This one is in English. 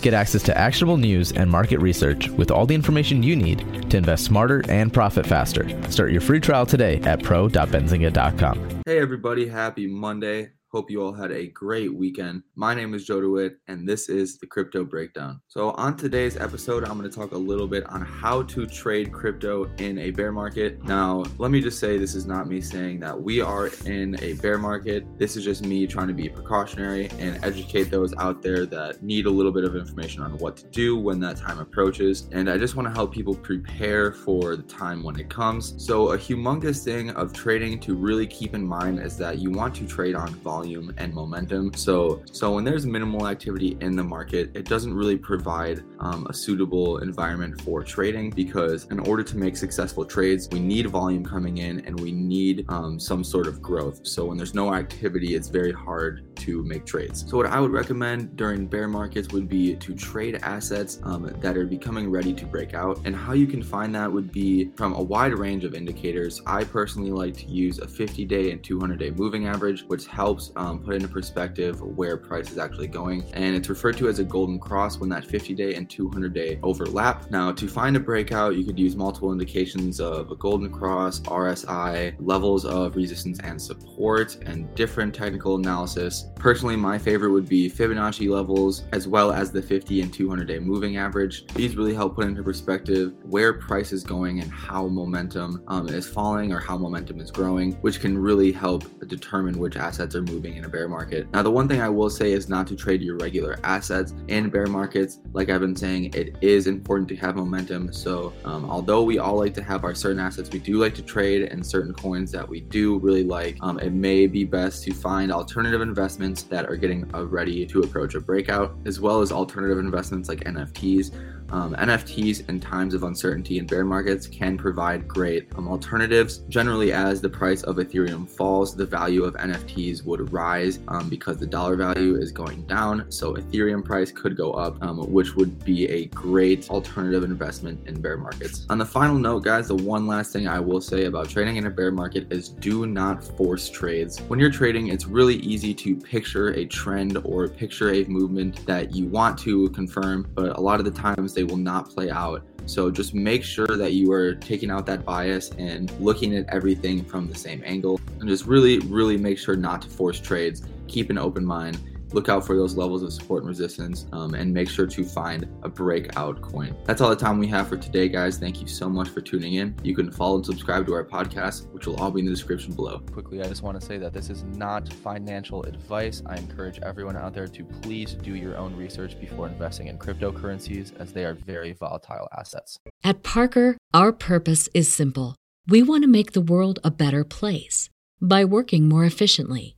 Get access to actionable news and market research with all the information you need to invest smarter and profit faster. Start your free trial today at pro.benzinga.com. Hey, everybody, happy Monday. Hope you all had a great weekend. My name is Joe DeWitt, and this is the Crypto Breakdown. So, on today's episode, I'm going to talk a little bit on how to trade crypto in a bear market. Now, let me just say this is not me saying that we are in a bear market. This is just me trying to be precautionary and educate those out there that need a little bit of information on what to do when that time approaches. And I just want to help people prepare for the time when it comes. So, a humongous thing of trading to really keep in mind is that you want to trade on volume volume and momentum. So, so when there's minimal activity in the market, it doesn't really provide um, a suitable environment for trading because in order to make successful trades, we need volume coming in and we need um, some sort of growth. So when there's no activity, it's very hard to make trades. So what I would recommend during bear markets would be to trade assets um, that are becoming ready to break out. And how you can find that would be from a wide range of indicators. I personally like to use a 50 day and 200 day moving average, which helps um, put into perspective where price is actually going. And it's referred to as a golden cross when that 50 day and 200 day overlap. Now, to find a breakout, you could use multiple indications of a golden cross, RSI, levels of resistance and support, and different technical analysis. Personally, my favorite would be Fibonacci levels as well as the 50 and 200 day moving average. These really help put into perspective where price is going and how momentum um, is falling or how momentum is growing, which can really help determine which assets are moving in a bear market. Now, the one thing I will say is not to trade your regular assets in bear markets. Like I've been saying, it is important to have momentum. So, um, although we all like to have our certain assets we do like to trade and certain coins that we do really like, um, it may be best to find alternative investments that are getting ready to approach a breakout, as well as alternative investments like NFTs um, NFTs in times of uncertainty in bear markets can provide great um, alternatives. Generally, as the price of Ethereum falls, the value of NFTs would rise um, because the dollar value is going down. So, Ethereum price could go up, um, which would be a great alternative investment in bear markets. On the final note, guys, the one last thing I will say about trading in a bear market is do not force trades. When you're trading, it's really easy to picture a trend or picture a movement that you want to confirm, but a lot of the times they will not play out. So just make sure that you are taking out that bias and looking at everything from the same angle. And just really, really make sure not to force trades. Keep an open mind look out for those levels of support and resistance um, and make sure to find a breakout coin. That's all the time we have for today, guys. Thank you so much for tuning in. You can follow and subscribe to our podcast, which will all be in the description below. Quickly, I just want to say that this is not financial advice. I encourage everyone out there to please do your own research before investing in cryptocurrencies as they are very volatile assets. At Parker, our purpose is simple. We want to make the world a better place by working more efficiently